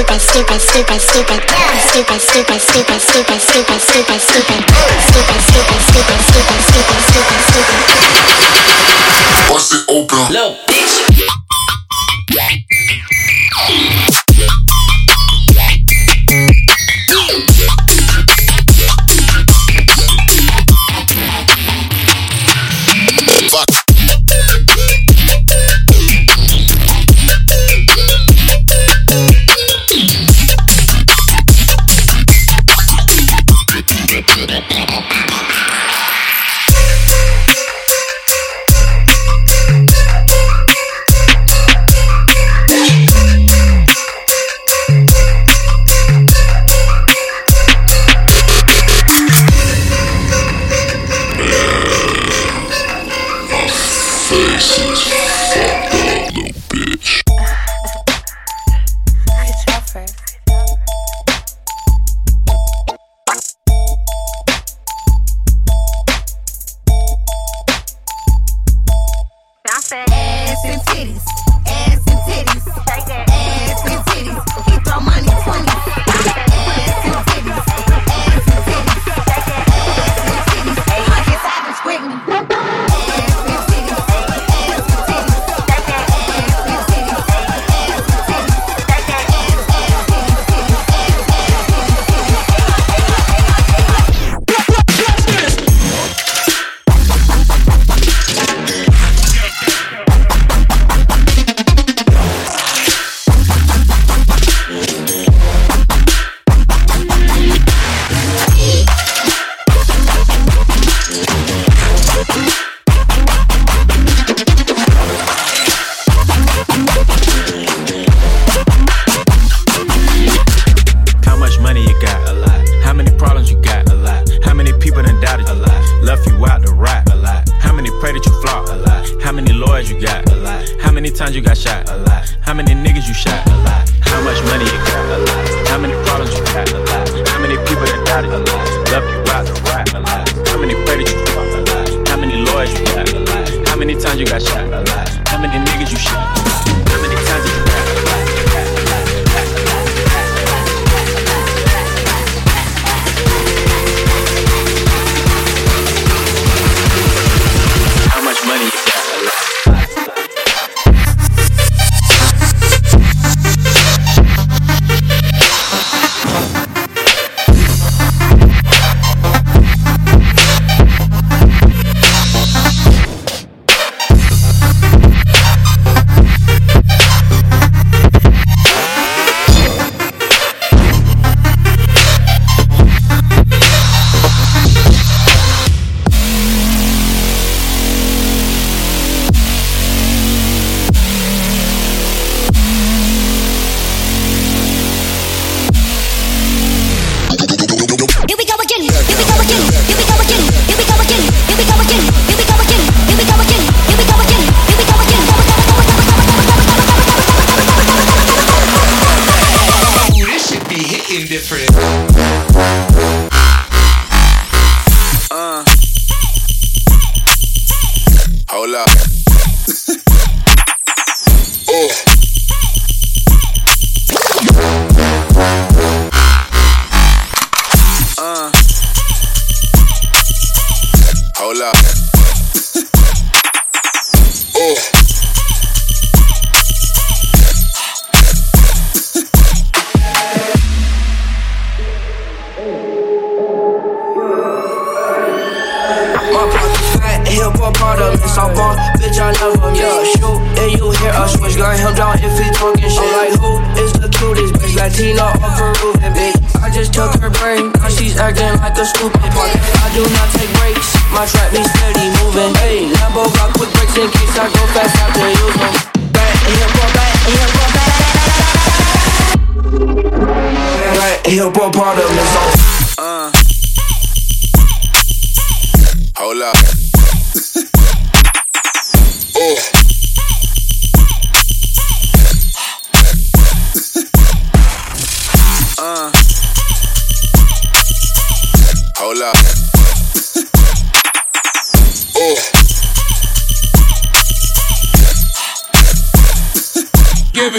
stupid, stupid, stupid, stupid, stupid, stupid, stupid, stupid, stupid, stupid, stupid, stupid, stupid, stupid, stupid, stupid, stupid, stupid. Bust it open, little bitch. ass and titties, ass and titties, ass and titties. He throw money twenties. you got shot a lot? How many niggas you shot? Hola.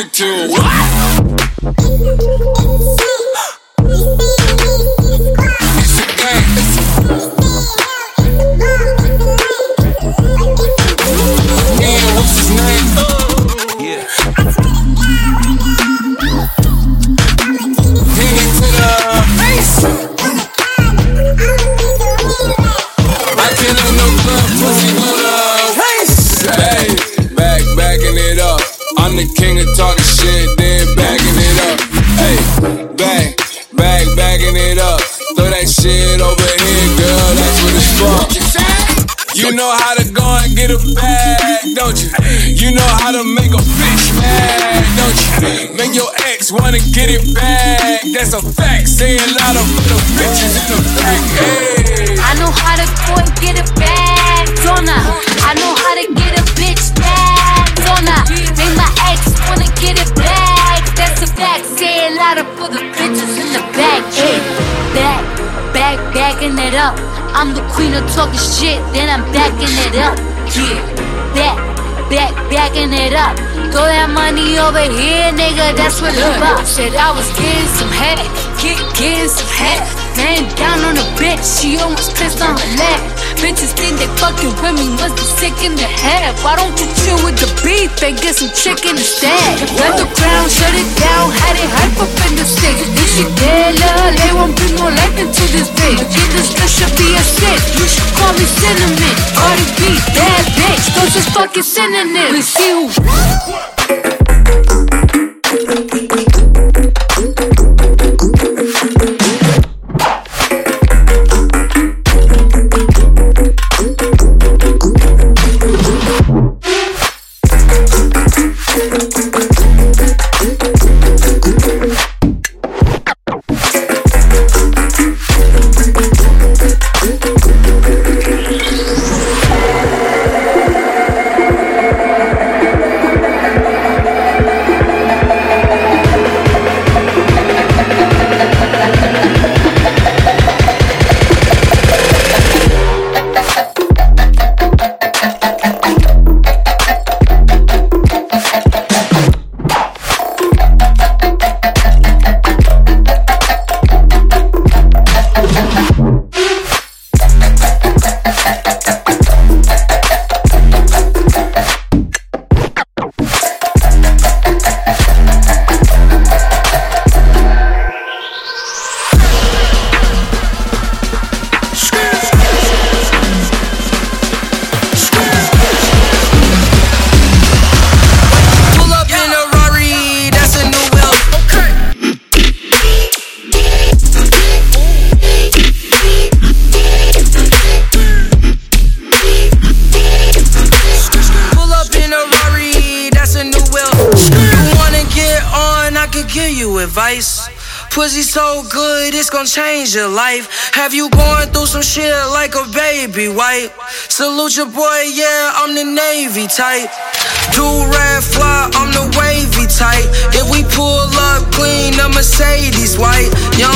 music to. What? that's a fact. Say a lot of the bitches in the back. Hey. I know how to go and get a bag, don't I? I know how to get a bitch back, don't I? Make my ex wanna get it back. That's a fact. Say a lot of for the bitches in the back. Hey, back, back, backing it up. I'm the queen of talking shit, then I'm backing it up. Yeah, back back, backing it up. Throw that money over here, nigga, that's what you about. Said I was getting some head, get, getting some head. Man down on a bitch, she almost pissed on her leg. Bitches think they fucking with me, must be sick in the head. Why don't you chill with the beef and get some chicken instead? Let the ground shut it down, had it hype up in the sticks. If she dead, love, they won't bring no life into this bitch. Get this girl should be a six, you should call me cinnamon. Cardi B, bad bitch, those is fucking synonyms. We see who. Baby white? Salute your boy, yeah, I'm the Navy type. Do red fly, I'm the wavy type. If we pull up clean, the Mercedes white. Yeah,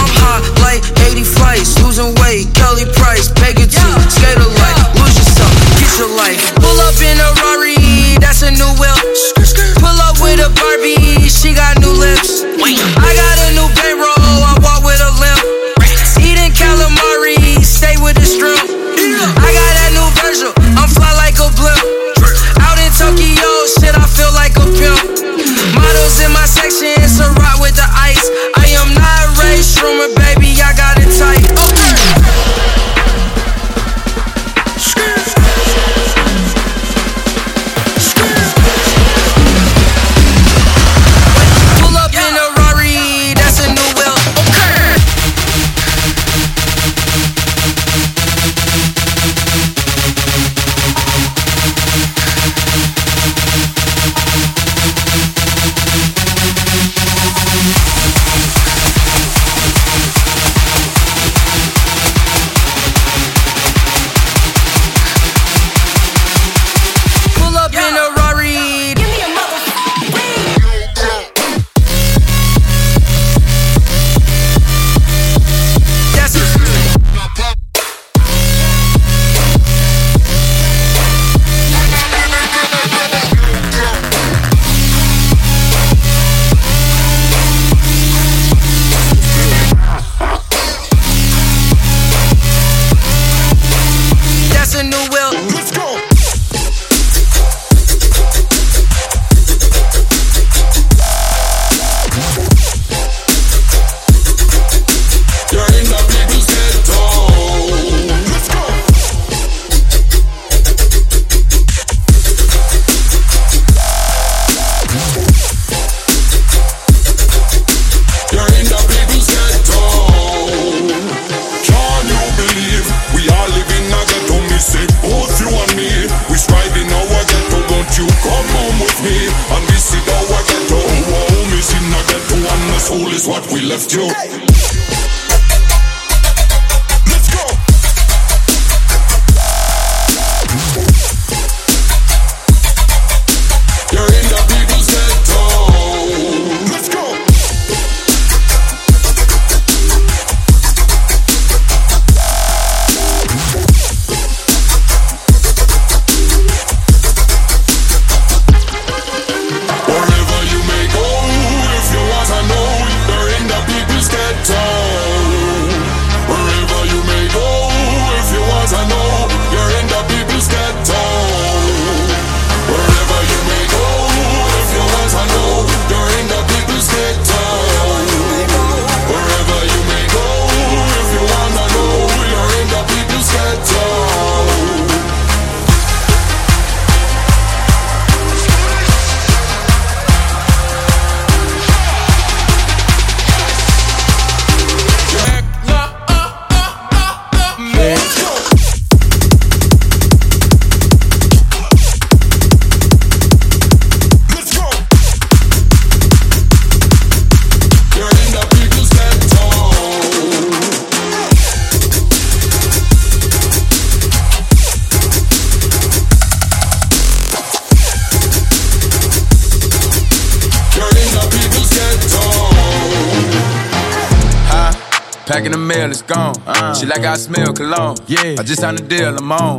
She like I smell cologne. Yeah. I just signed a deal, I'm on.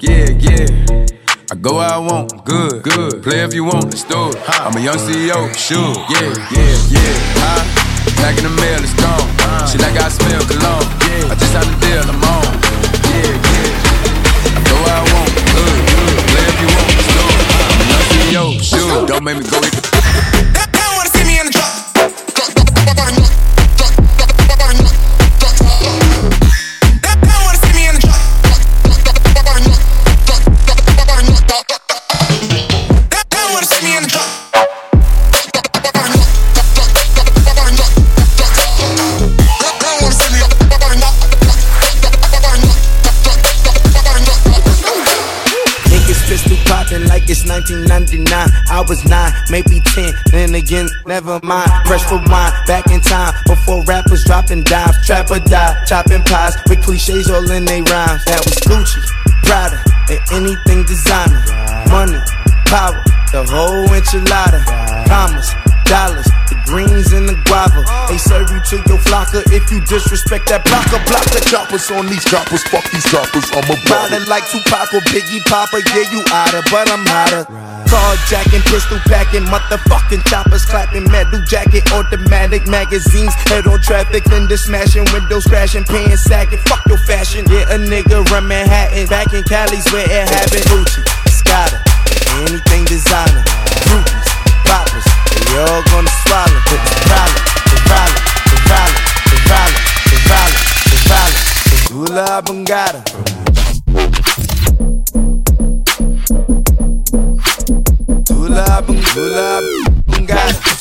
Yeah, yeah. I go where I want, good, good. Play if you want, let's do it. I'm a young CEO, sure. Yeah, yeah, yeah. Huh? Back in the mail, it's gone. She like I smell cologne. Yeah. I just signed a deal, I'm on. Yeah, yeah. I go where I want, good, good. Play if you want, let's do it. I'm a young CEO, sure. Don't make me go hit the was nine, maybe 10, then again, never mind. Press for wine, back in time, before rappers dropping dimes. Trap or die, chopping pies with cliches all in they rhymes. That was Gucci, Prada, and anything designer. Money, power, the whole enchilada. Commas, dollars, the greens and the guava. They serve you to your flocker if you disrespect that blocker. the Choppers on these choppers, fuck these choppers, I'm a Riding like Tupac or Biggie Papa, yeah, you oughta, but I'm hotter. Carjacking, pistol packing, motherfucking choppers clapping, metal jacket, automatic magazines, head on traffic, fender smashing, windows crashing, pants sagging, fuck your fashion. Yeah, a nigga run Manhattan, back in Cali's where it happened. Gucci, Scotta, anything designer, groupies, poppers, they all gonna swallow. The violent, the violent, the violent, the violent, the violent, the violent, the Gula Gula Bang, Gula Bangada.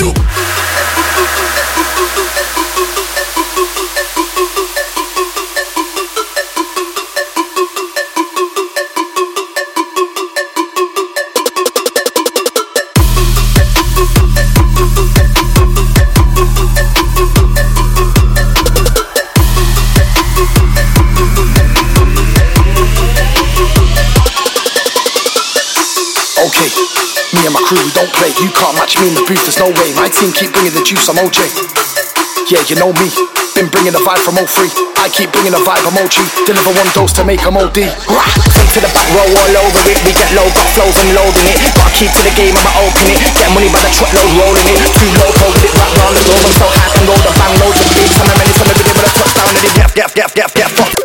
you can't match me in the booth, there's no way. My team keep bringing the juice, I'm OJ. Yeah, you know me. Been bringing the vibe from 03. I keep bringing the vibe, I'm OG. Deliver one dose to make 'em OD. Front to the back row all over it. We get low, got flows and loading it. Gotta keep to the game, I'ma open it. Get money by the truckload, rolling it. Too low, with it wrapped round the globe. I'm so high, can roll the bang, loads of beats. I'm a menace, I'm a with a touchdown. And it get, get,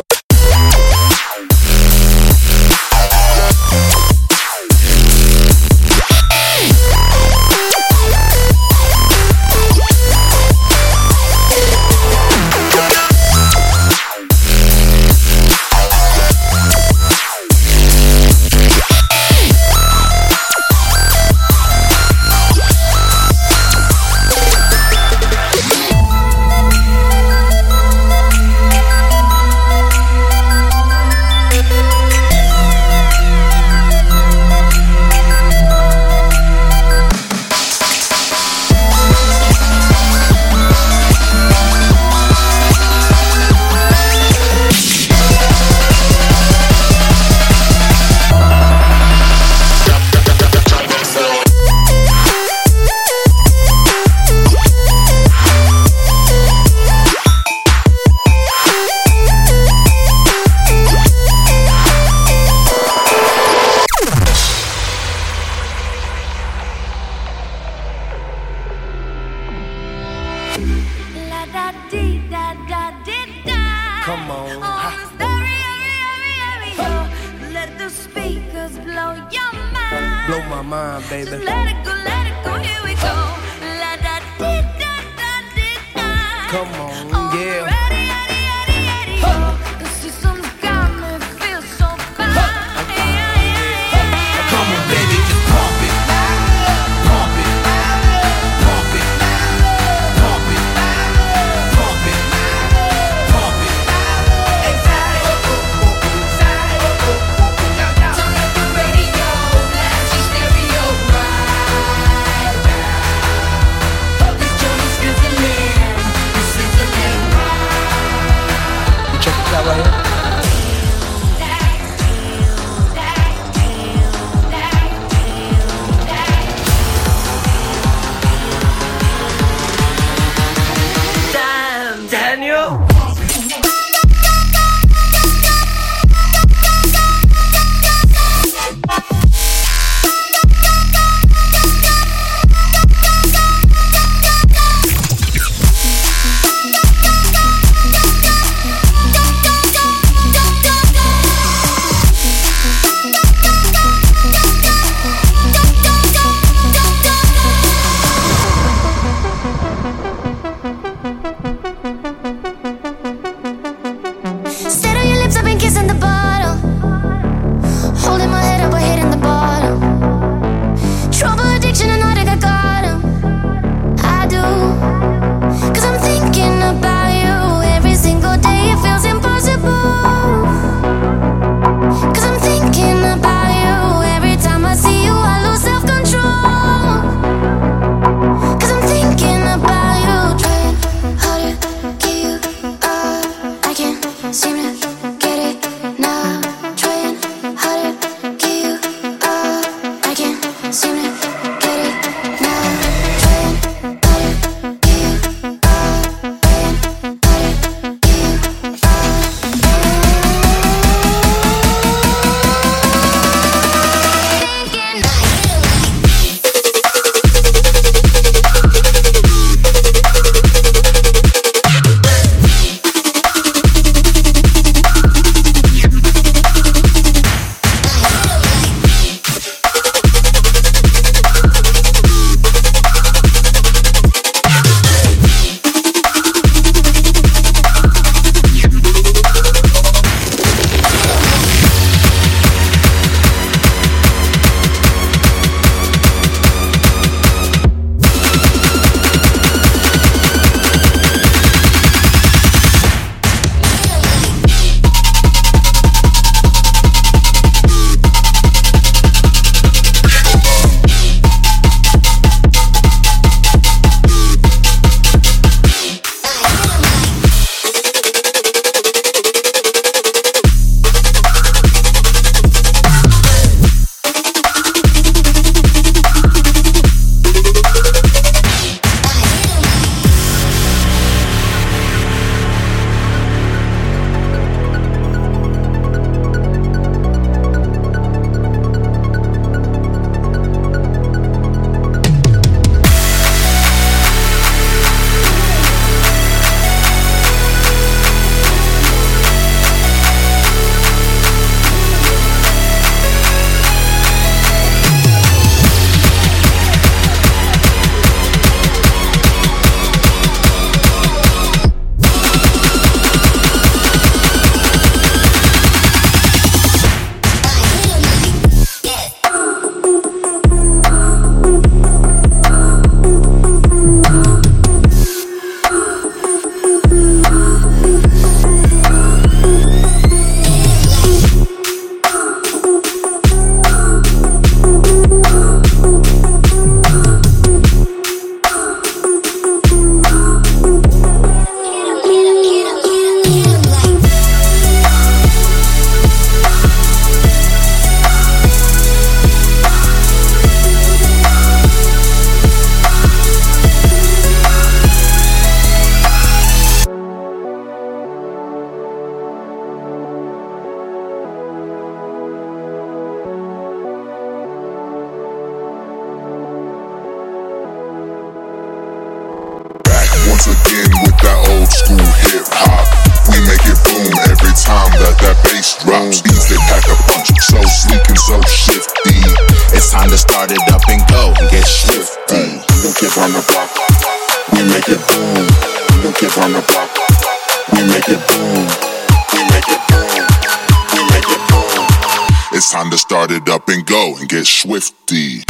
and get swifty.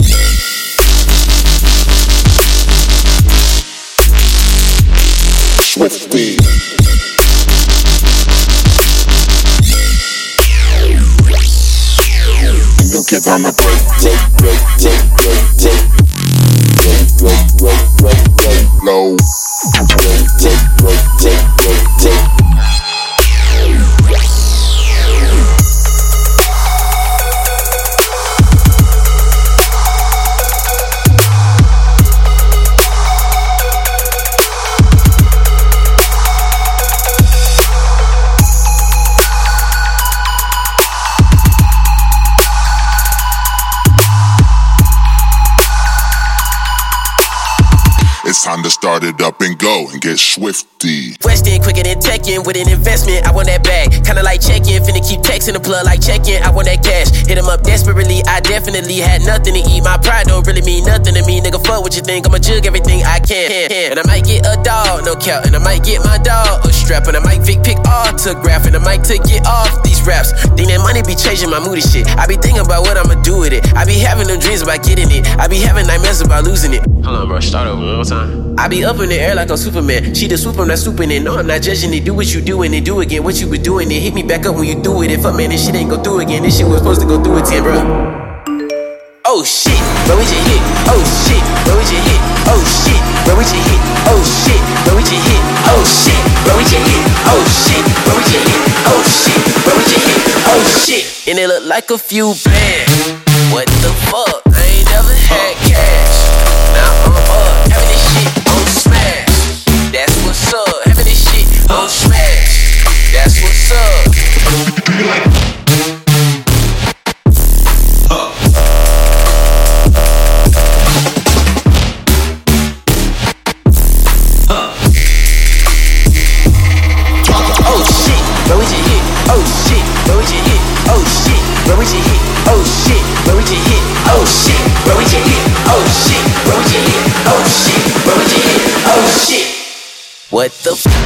Swifty. New kids on the break, break, break, break, break, break. Break, break, break, break, break, low. Break, break, break, break, break, break. And get swifty. West quicker than Tekken with an investment. I want that bag. Kinda like checking, finna keep texting the plug like checking. I want that cash. Hit him up desperately. I definitely had nothing to eat. My pride don't really mean nothing to me. Nigga, fuck what you think. I'ma jug everything I can. And I might get a dog, no cap. And I might get my dog a strap. And I might Vic pick autograph. And I might take it off these raps. Think that money be changing my mood and shit. I be thinking about what I'ma do with it. I be having them dreams about getting it. I be having nightmares about losing it. Hold on, bro. Start over one more time. I be up in the air like a Superman. She the swoop, I'm not swooping it. No, I'm not judging it. Do what you do and then do again. What you was doing, then hit me back up when you do it. If fuck man, this shit ain't go through again. This shit was supposed to go through it 10, bro. Oh shit, where we just hit. Oh shit, where we just hit. Oh shit, where we just hit. Oh shit, where we just hit. Oh shit, where we just hit. Oh shit, where we just hit. Oh shit, where we just hit. Oh shit, and it look like a few bands. What the fuck? I ain't never had cash. Oh oh oh oh oh oh oh shit. What the f-